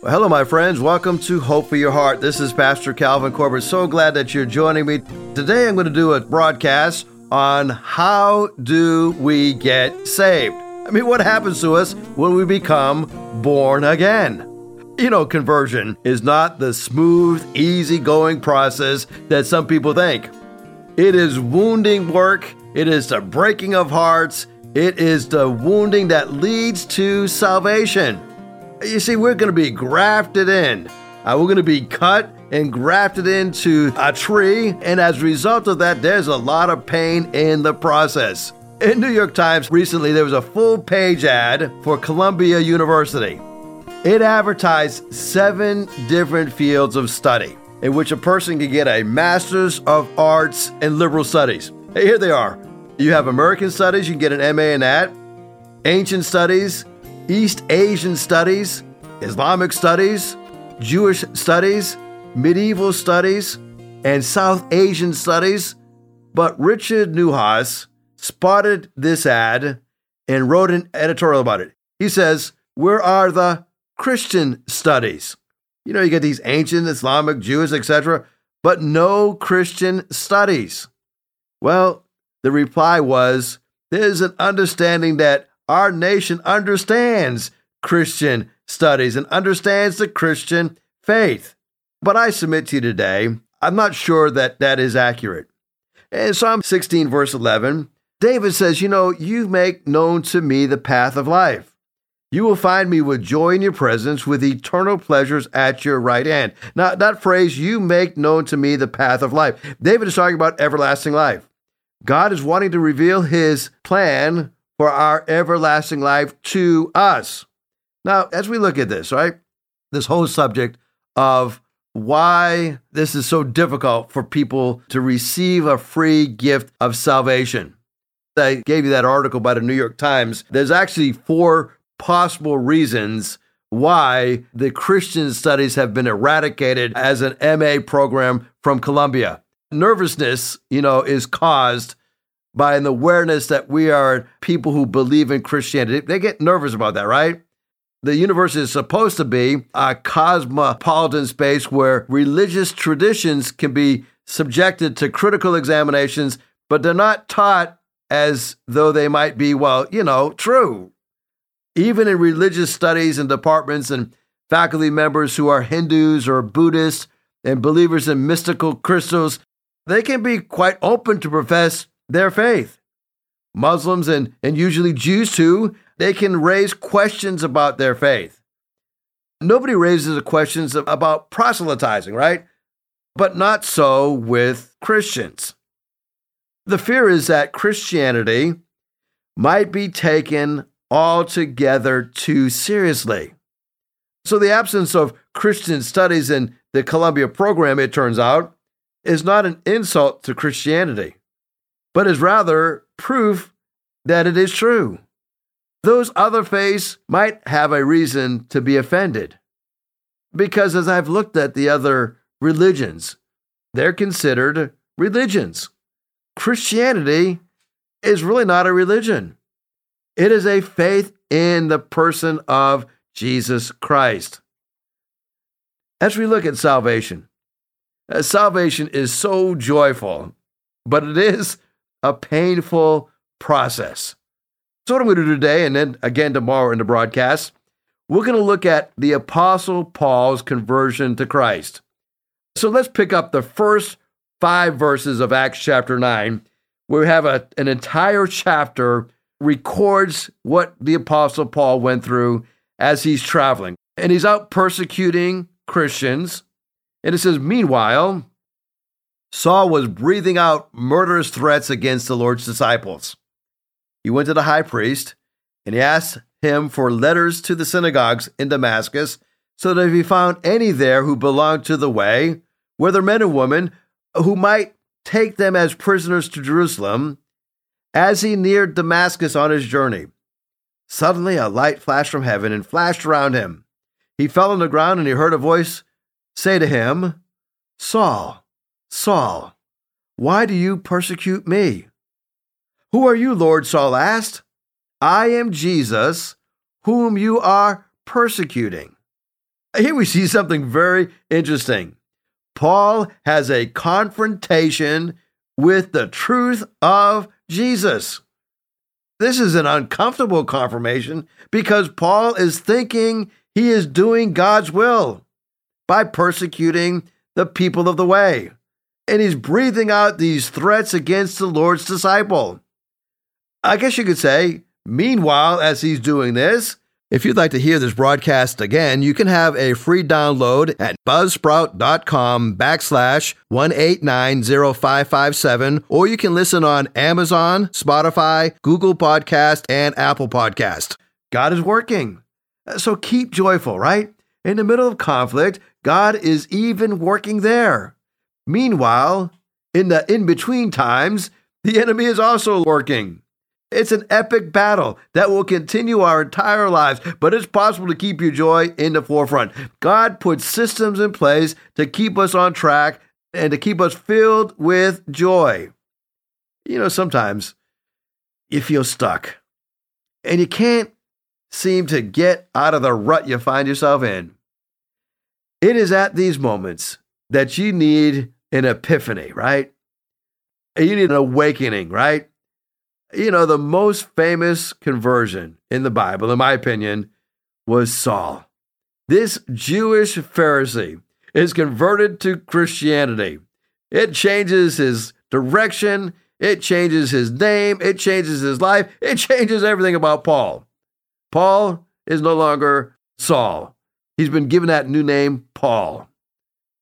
Well, hello, my friends. Welcome to Hope for Your Heart. This is Pastor Calvin Corbett. So glad that you're joining me. Today, I'm going to do a broadcast on how do we get saved. I mean, what happens to us when we become born again? You know, conversion is not the smooth, easy-going process that some people think. It is wounding work. It is the breaking of hearts. It is the wounding that leads to salvation. You see, we're going to be grafted in. Uh, we're going to be cut and grafted into a tree, and as a result of that, there's a lot of pain in the process. In New York Times recently, there was a full page ad for Columbia University. It advertised seven different fields of study in which a person can get a Master's of Arts in Liberal Studies. Hey, here they are. You have American Studies, you can get an MA in that, Ancient Studies, East Asian Studies, Islamic Studies, Jewish Studies, Medieval Studies, and South Asian Studies. But Richard Neuhaus spotted this ad and wrote an editorial about it. He says, Where are the Christian studies? You know, you get these ancient Islamic, Jewish, etc., but no Christian studies. Well, the reply was, There's an understanding that our nation understands Christian studies and understands the Christian faith. But I submit to you today, I'm not sure that that is accurate. In Psalm 16, verse 11, David says, You know, you make known to me the path of life. You will find me with joy in your presence, with eternal pleasures at your right hand. Now, that phrase, you make known to me the path of life. David is talking about everlasting life. God is wanting to reveal his plan for our everlasting life to us. Now, as we look at this, right, this whole subject of why this is so difficult for people to receive a free gift of salvation. I gave you that article by the New York Times. There's actually four possible reasons why the Christian studies have been eradicated as an MA program from Columbia. Nervousness, you know, is caused by an awareness that we are people who believe in Christianity. They get nervous about that, right? The university is supposed to be a cosmopolitan space where religious traditions can be subjected to critical examinations, but they're not taught as though they might be, well, you know, true. Even in religious studies and departments and faculty members who are Hindus or Buddhists and believers in mystical crystals, they can be quite open to profess their faith. Muslims and, and usually Jews too, they can raise questions about their faith. Nobody raises questions about proselytizing, right? But not so with Christians. The fear is that Christianity might be taken altogether too seriously. So, the absence of Christian studies in the Columbia program, it turns out, is not an insult to Christianity but is rather proof that it is true. Those other faiths might have a reason to be offended. Because as I've looked at the other religions, they're considered religions. Christianity is really not a religion, it is a faith in the person of Jesus Christ. As we look at salvation, uh, salvation is so joyful, but it is a painful process. So, what I'm going to do today, and then again tomorrow in the broadcast, we're going to look at the Apostle Paul's conversion to Christ. So, let's pick up the first five verses of Acts chapter 9, where we have a, an entire chapter records what the Apostle Paul went through as he's traveling. And he's out persecuting Christians. And it says, Meanwhile, Saul was breathing out murderous threats against the Lord's disciples. He went to the high priest and he asked him for letters to the synagogues in Damascus so that if he found any there who belonged to the way, whether men or women, who might take them as prisoners to Jerusalem, as he neared Damascus on his journey. Suddenly a light flashed from heaven and flashed around him. He fell on the ground and he heard a voice say to him, Saul, Saul, why do you persecute me? Who are you, Lord? Saul asked. I am Jesus, whom you are persecuting. Here we see something very interesting. Paul has a confrontation with the truth of Jesus. This is an uncomfortable confirmation because Paul is thinking he is doing God's will by persecuting the people of the way. And he's breathing out these threats against the Lord's disciple. I guess you could say, meanwhile, as he's doing this, if you'd like to hear this broadcast again, you can have a free download at buzzsprout.com backslash 1890557, or you can listen on Amazon, Spotify, Google Podcast, and Apple Podcast. God is working. So keep joyful, right? In the middle of conflict, God is even working there. Meanwhile, in the in between times, the enemy is also working. It's an epic battle that will continue our entire lives, but it's possible to keep your joy in the forefront. God puts systems in place to keep us on track and to keep us filled with joy. You know, sometimes you feel stuck and you can't seem to get out of the rut you find yourself in. It is at these moments that you need an epiphany, right? You need an awakening, right? You know, the most famous conversion in the Bible, in my opinion, was Saul. This Jewish Pharisee is converted to Christianity. It changes his direction, it changes his name, it changes his life, it changes everything about Paul. Paul is no longer Saul. He's been given that new name, Paul.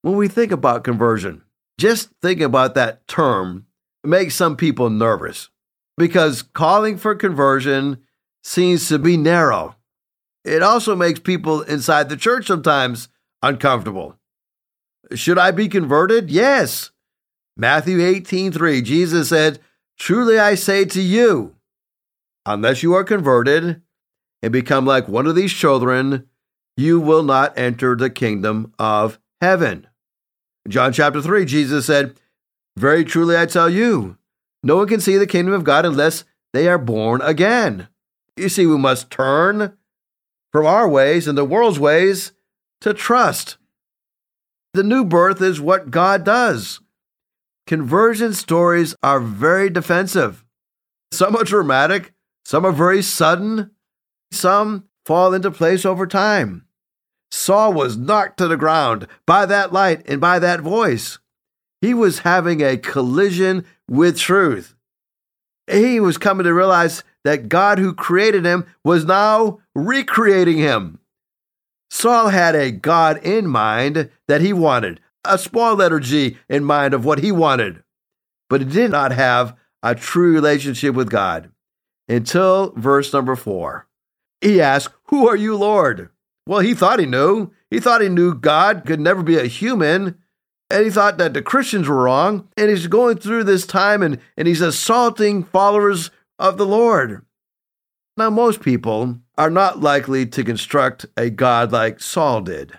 When we think about conversion, just thinking about that term makes some people nervous because calling for conversion seems to be narrow. It also makes people inside the church sometimes uncomfortable. Should I be converted? Yes. Matthew 18 3, Jesus said, Truly I say to you, unless you are converted and become like one of these children, you will not enter the kingdom of heaven. John chapter 3, Jesus said, Very truly I tell you, no one can see the kingdom of God unless they are born again. You see, we must turn from our ways and the world's ways to trust. The new birth is what God does. Conversion stories are very defensive. Some are dramatic, some are very sudden, some fall into place over time. Saul was knocked to the ground by that light and by that voice. He was having a collision with truth. He was coming to realize that God who created him was now recreating him. Saul had a God in mind that he wanted, a small letter G in mind of what he wanted, but he did not have a true relationship with God until verse number four. He asked, Who are you, Lord? Well, he thought he knew. He thought he knew God could never be a human. And he thought that the Christians were wrong. And he's going through this time and, and he's assaulting followers of the Lord. Now, most people are not likely to construct a God like Saul did,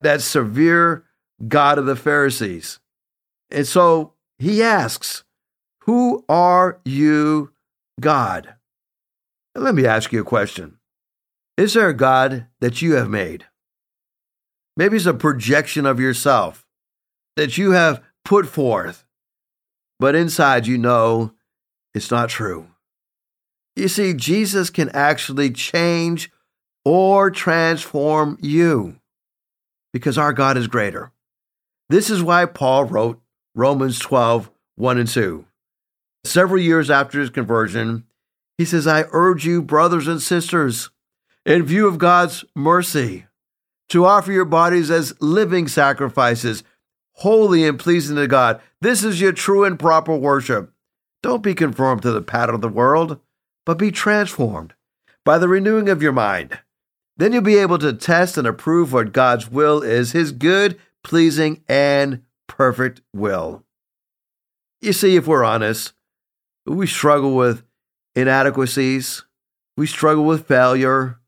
that severe God of the Pharisees. And so he asks, Who are you, God? let me ask you a question is there a God that you have made? Maybe it's a projection of yourself that you have put forth, but inside you know it's not true. You see, Jesus can actually change or transform you because our God is greater. This is why Paul wrote Romans 12, 1 and 2. Several years after his conversion, he says, I urge you, brothers and sisters, in view of God's mercy, to offer your bodies as living sacrifices, holy and pleasing to God. This is your true and proper worship. Don't be conformed to the pattern of the world, but be transformed by the renewing of your mind. Then you'll be able to test and approve what God's will is, his good, pleasing, and perfect will. You see, if we're honest, we struggle with inadequacies, we struggle with failure,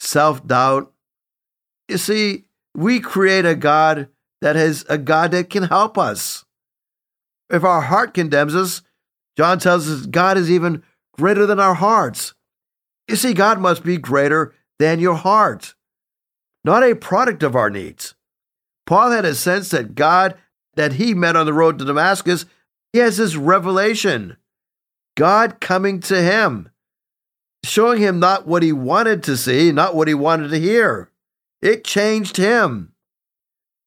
self doubt. You see, we create a God that is a God that can help us. If our heart condemns us, John tells us God is even greater than our hearts. You see, God must be greater than your heart. not a product of our needs. Paul had a sense that God that he met on the road to Damascus, he has this revelation. God coming to him, showing him not what he wanted to see, not what he wanted to hear. It changed him.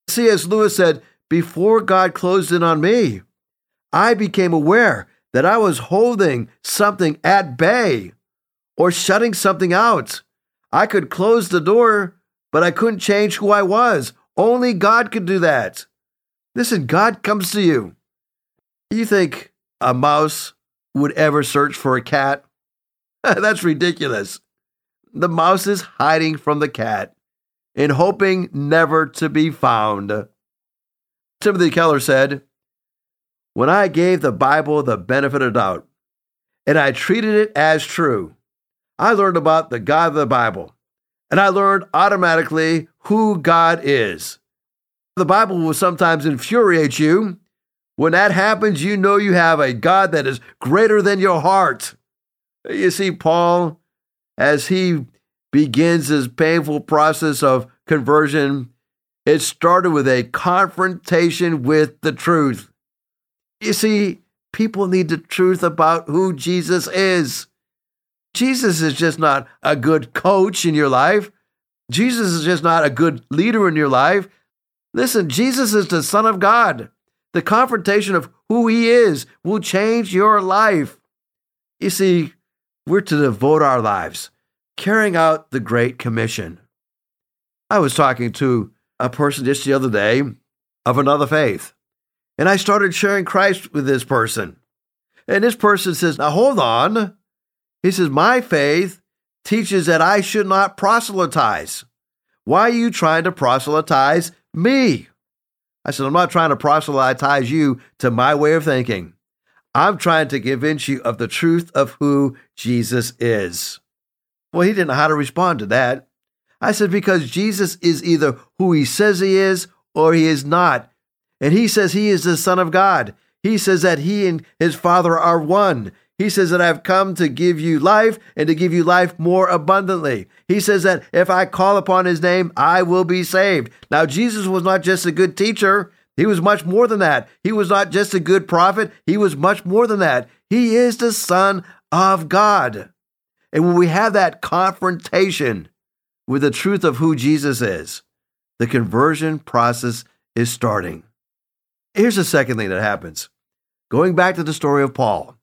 C.S. Lewis said, Before God closed in on me, I became aware that I was holding something at bay or shutting something out. I could close the door, but I couldn't change who I was. Only God could do that. Listen, God comes to you. You think a mouse would ever search for a cat? That's ridiculous. The mouse is hiding from the cat in hoping never to be found. Timothy Keller said, When I gave the Bible the benefit of doubt and I treated it as true, I learned about the God of the Bible and I learned automatically who God is. The Bible will sometimes infuriate you. When that happens, you know you have a God that is greater than your heart. You see, Paul, as he begins his painful process of conversion, it started with a confrontation with the truth. You see, people need the truth about who Jesus is. Jesus is just not a good coach in your life. Jesus is just not a good leader in your life. Listen, Jesus is the Son of God. The confrontation of who he is will change your life. You see, we're to devote our lives carrying out the Great Commission. I was talking to a person just the other day of another faith, and I started sharing Christ with this person. And this person says, Now hold on. He says, My faith teaches that I should not proselytize. Why are you trying to proselytize me. I said, I'm not trying to proselytize you to my way of thinking. I'm trying to convince you of the truth of who Jesus is. Well, he didn't know how to respond to that. I said, because Jesus is either who he says he is or he is not. And he says he is the Son of God. He says that he and his Father are one. He says that I've come to give you life and to give you life more abundantly. He says that if I call upon his name, I will be saved. Now, Jesus was not just a good teacher, he was much more than that. He was not just a good prophet, he was much more than that. He is the Son of God. And when we have that confrontation with the truth of who Jesus is, the conversion process is starting. Here's the second thing that happens. Going back to the story of Paul,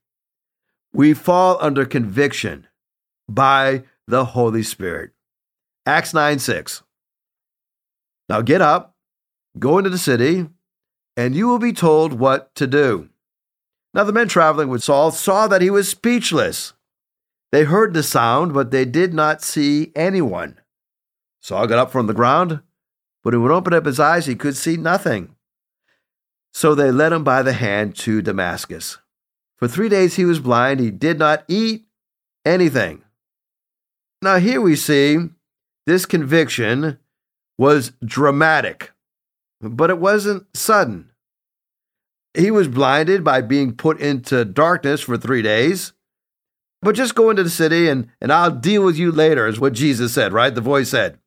we fall under conviction by the Holy Spirit. Acts 9 6. Now get up, go into the city, and you will be told what to do. Now the men traveling with Saul saw that he was speechless. They heard the sound, but they did not see anyone. Saul got up from the ground, but when he opened up his eyes, he could see nothing. So they led him by the hand to Damascus. For three days he was blind. He did not eat anything. Now, here we see this conviction was dramatic, but it wasn't sudden. He was blinded by being put into darkness for three days. But just go into the city and, and I'll deal with you later, is what Jesus said, right? The voice said.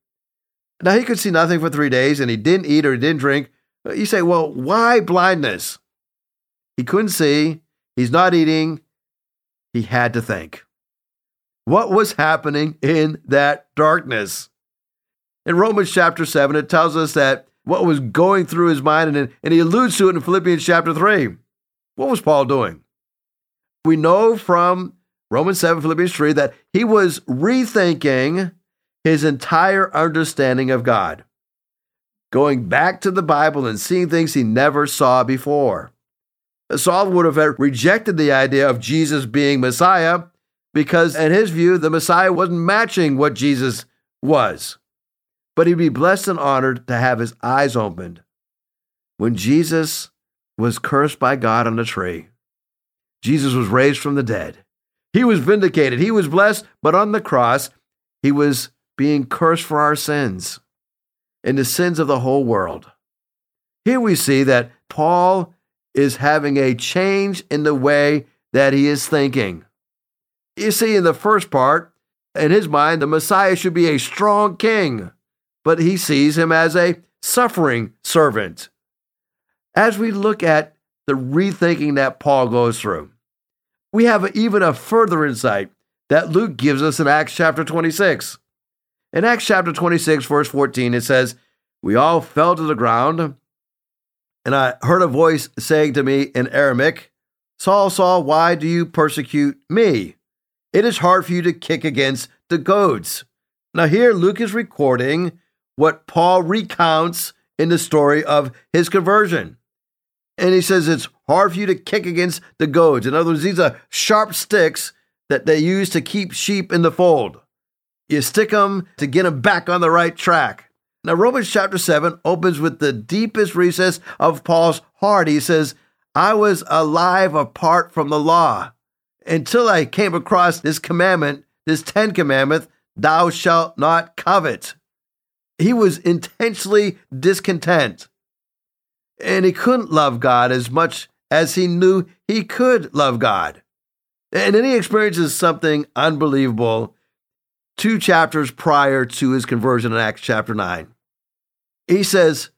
Now he could see nothing for three days and he didn't eat or he didn't drink. You say, well, why blindness? He couldn't see, He's not eating. He had to think. What was happening in that darkness? In Romans chapter 7, it tells us that what was going through his mind, and, and he alludes to it in Philippians chapter 3. What was Paul doing? We know from Romans 7, Philippians 3, that he was rethinking his entire understanding of God, going back to the Bible and seeing things he never saw before. Saul would have rejected the idea of Jesus being Messiah because, in his view, the Messiah wasn't matching what Jesus was. But he'd be blessed and honored to have his eyes opened. When Jesus was cursed by God on the tree, Jesus was raised from the dead. He was vindicated. He was blessed, but on the cross, he was being cursed for our sins and the sins of the whole world. Here we see that Paul is having a change in the way that he is thinking. You see, in the first part, in his mind, the Messiah should be a strong king. But he sees him as a suffering servant. As we look at the rethinking that Paul goes through, we have even a further insight that Luke gives us in Acts chapter 26. In Acts chapter 26, verse 14, it says, We all fell to the ground, and I heard a voice saying to me in Aramaic, Saul, Saul, why do you persecute me? It is hard for you to kick against the goads. Now, here Luke is recording what Paul recounts in the story of his conversion. And he says it's hard for you to kick against the goads. In other words, these are sharp sticks that they use to keep sheep in the fold. You stick them to get them back on the right track. Now, Romans chapter 7 opens with the deepest recess of Paul's heart. He says, I was alive apart from the law until I came across this commandment, this 10 commandment, thou shalt not covet. He was intensely discontent and he couldn't love God as much as he knew he could love God. And then he experiences something unbelievable two chapters prior to his conversion in Acts chapter 9. He says,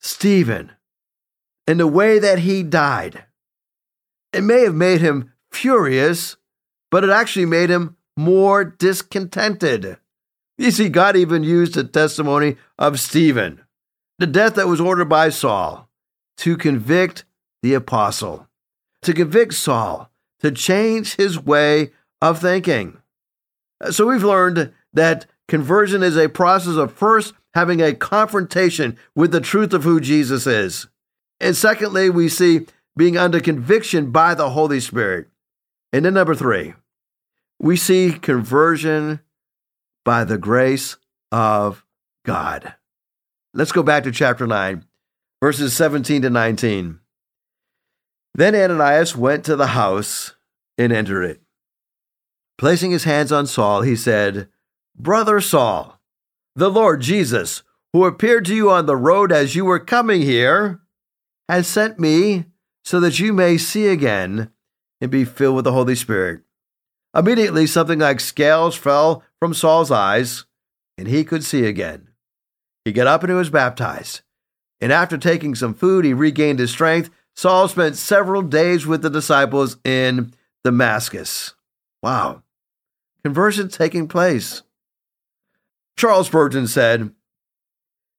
Stephen, in the way that he died, it may have made him furious, but it actually made him more discontented. You see, God even used the testimony of Stephen, the death that was ordered by Saul, to convict the apostle, to convict Saul, to change his way of thinking. So we've learned that conversion is a process of first having a confrontation with the truth of who Jesus is. And secondly, we see being under conviction by the Holy Spirit. And then number three, we see conversion by the grace of God. Let's go back to chapter 9, verses 17 to 19. Then Ananias went to the house and entered it. Placing his hands on Saul, he said, Brother Saul, the Lord Jesus, who appeared to you on the road as you were coming here, has sent me so that you may see again and be filled with the Holy Spirit. Immediately, something like scales fell from Saul's eyes, and he could see again. He got up and he was baptized. And after taking some food, he regained his strength. Saul spent several days with the disciples in Damascus. Wow. Conversion taking place. Charles Spurgeon said,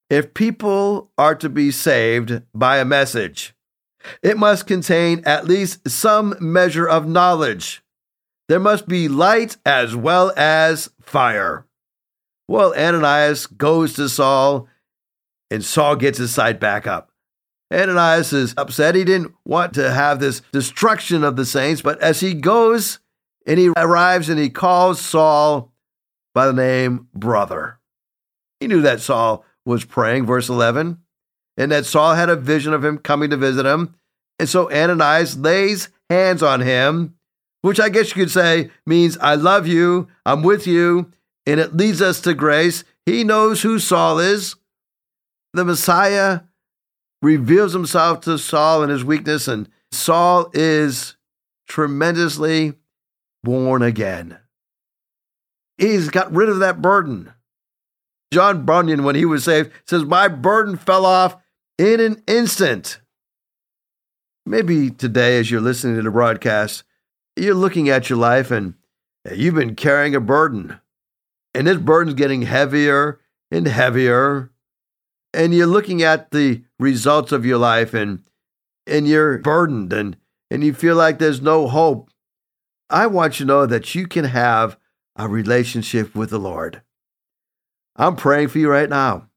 If people are to be saved by a message, it must contain at least some measure of knowledge. There must be light as well as fire. Well, Ananias goes to Saul, and Saul gets his sight back up. Ananias is upset. He didn't want to have this destruction of the saints, but as he goes and he arrives and he calls Saul by the name brother. He knew that Saul was praying, verse 11 and that Saul had a vision of him coming to visit him. And so Ananias lays hands on him, which I guess you could say means, I love you, I'm with you, and it leads us to grace. He knows who Saul is. The Messiah reveals himself to Saul in his weakness, and Saul is tremendously born again. He's got rid of that burden. John Bunyan, when he was saved, says, My burden fell off in an instant. Maybe today, as you're listening to the broadcast, you're looking at your life and you've been carrying a burden. And this burden's getting heavier and heavier. And you're looking at the results of your life and and you're burdened and, and you feel like there's no hope. I want you to know that you can have a relationship with the Lord. I'm praying for you right now.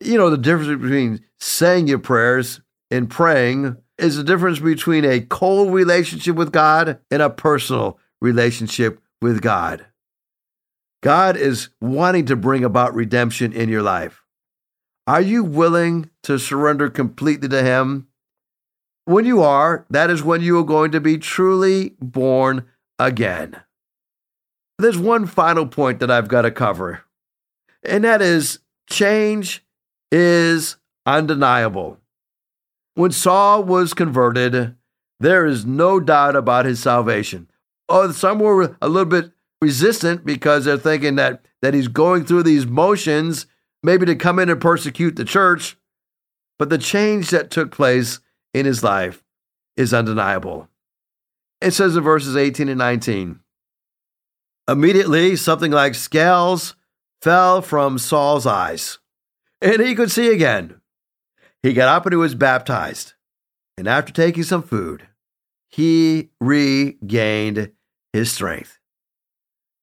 You know, the difference between saying your prayers and praying is the difference between a cold relationship with God and a personal relationship with God. God is wanting to bring about redemption in your life. Are you willing to surrender completely to Him? When you are, that is when you are going to be truly born again. There's one final point that I've got to cover, and that is change is undeniable. When Saul was converted, there is no doubt about his salvation. Oh, some were a little bit resistant because they're thinking that, that he's going through these motions maybe to come in and persecute the church, but the change that took place in his life is undeniable. It says in verses 18 and 19 Immediately, something like scales fell from Saul's eyes, and he could see again. He got up and he was baptized. And after taking some food, he regained his strength.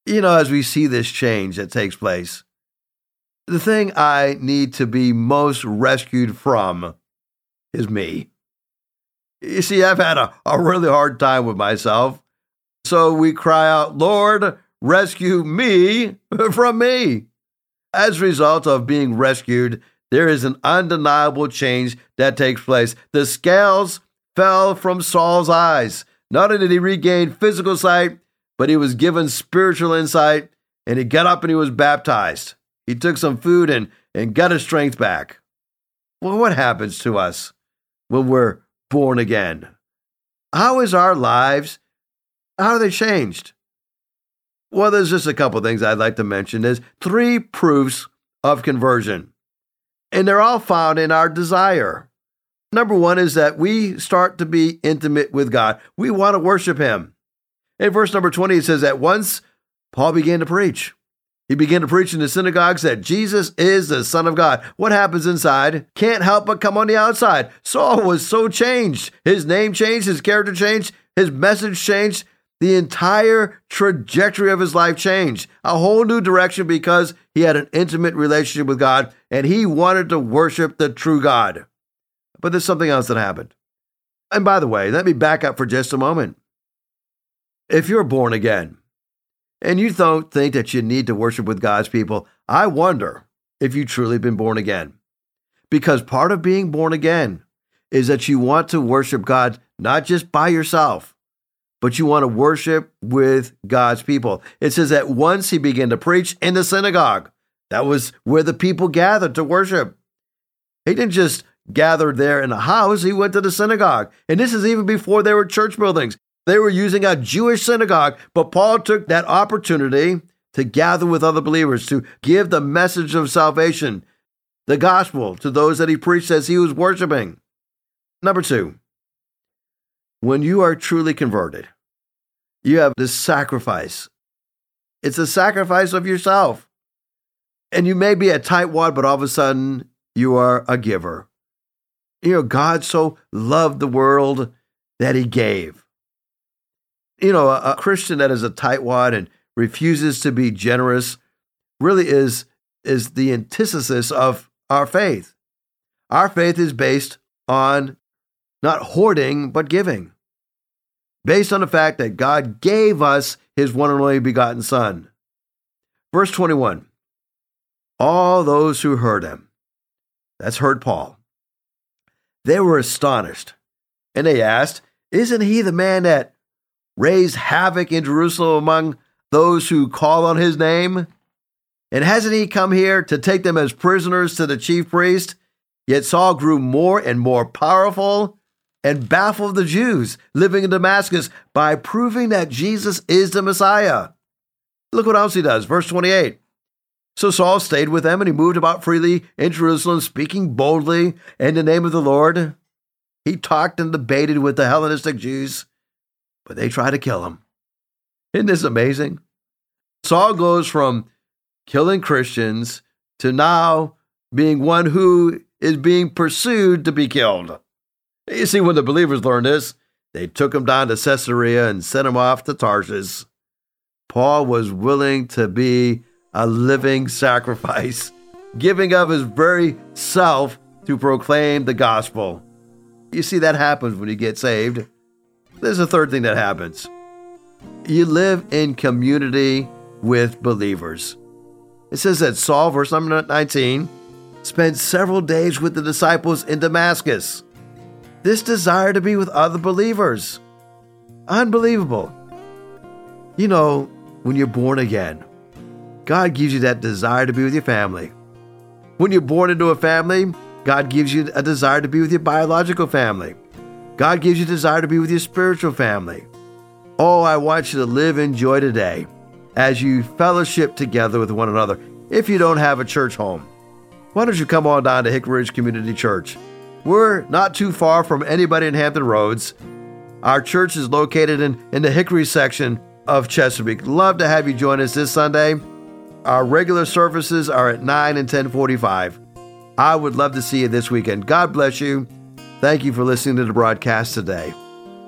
You know, as we see this change that takes place, the thing I need to be most rescued from is me. You see, I've had a, a really hard time with myself. So we cry out, Lord, rescue me from me. As a result of being rescued, there is an undeniable change that takes place. The scales fell from Saul's eyes. Not only did he regain physical sight, but he was given spiritual insight and he got up and he was baptized. He took some food and, and got his strength back. Well, what happens to us when we're born again? How is our lives? How are they changed? Well, there's just a couple things I'd like to mention. There's three proofs of conversion, and they're all found in our desire. Number one is that we start to be intimate with God. We want to worship Him. In verse number 20, it says that once Paul began to preach, he began to preach in the synagogues that Jesus is the Son of God. What happens inside can't help but come on the outside. Saul was so changed. His name changed, his character changed, his message changed. The entire trajectory of his life changed. A whole new direction because he had an intimate relationship with God and he wanted to worship the true God. But there's something else that happened. And by the way, let me back up for just a moment. If you're born again, and you don't think that you need to worship with God's people, I wonder if you've truly been born again. Because part of being born again is that you want to worship God not just by yourself, but you want to worship with God's people. It says that once he began to preach in the synagogue, that was where the people gathered to worship. He didn't just gather there in a house, he went to the synagogue. And this is even before there were church buildings. They were using a Jewish synagogue, but Paul took that opportunity to gather with other believers, to give the message of salvation, the gospel, to those that he preached as he was worshiping. Number two, when you are truly converted, you have this sacrifice. It's a sacrifice of yourself. And you may be a tightwad, but all of a sudden you are a giver. You know, God so loved the world that he gave you know, a, a Christian that is a tightwad and refuses to be generous really is is the antithesis of our faith. Our faith is based on not hoarding, but giving. Based on the fact that God gave us his one and only begotten Son. Verse 21 All those who heard him, that's heard Paul, they were astonished. And they asked, Isn't he the man that raised havoc in Jerusalem among those who call on his name? And hasn't he come here to take them as prisoners to the chief priest? Yet Saul grew more and more powerful and baffled the Jews living in Damascus by proving that Jesus is the Messiah. Look what else he does. Verse 28. So Saul stayed with them and he moved about freely in Jerusalem, speaking boldly in the name of the Lord. He talked and debated with the Hellenistic Jews but they tried to kill him. Isn't this amazing? Saul goes from killing Christians to now being one who is being pursued to be killed. You see, when the believers learned this, they took him down to Caesarea and sent him off to Tarshish. Paul was willing to be a living sacrifice, giving of his very self to proclaim the gospel. You see, that happens when you get saved. There's a third thing that happens you live in community with believers. It says that Saul, verse number 19, spent several days with the disciples in Damascus. This desire to be with other believers. Unbelievable. You know, when you're born again, God gives you that desire to be with your family. When you're born into a family, God gives you a desire to be with your biological family. God gives you a desire to be with your spiritual family. Oh, I want you to live in joy today as you fellowship together with one another if you don't have a church home. why don't you come on down to Hickory Ridge Community Church? We're not too far from anybody in Hampton Roads. Our church is located in, in the Hickory section of Chesapeake. Love to have you join us this Sunday. Our regular services are at 9 and 1045. I would love to see you this weekend. God bless you. Thank you for listening to the broadcast today.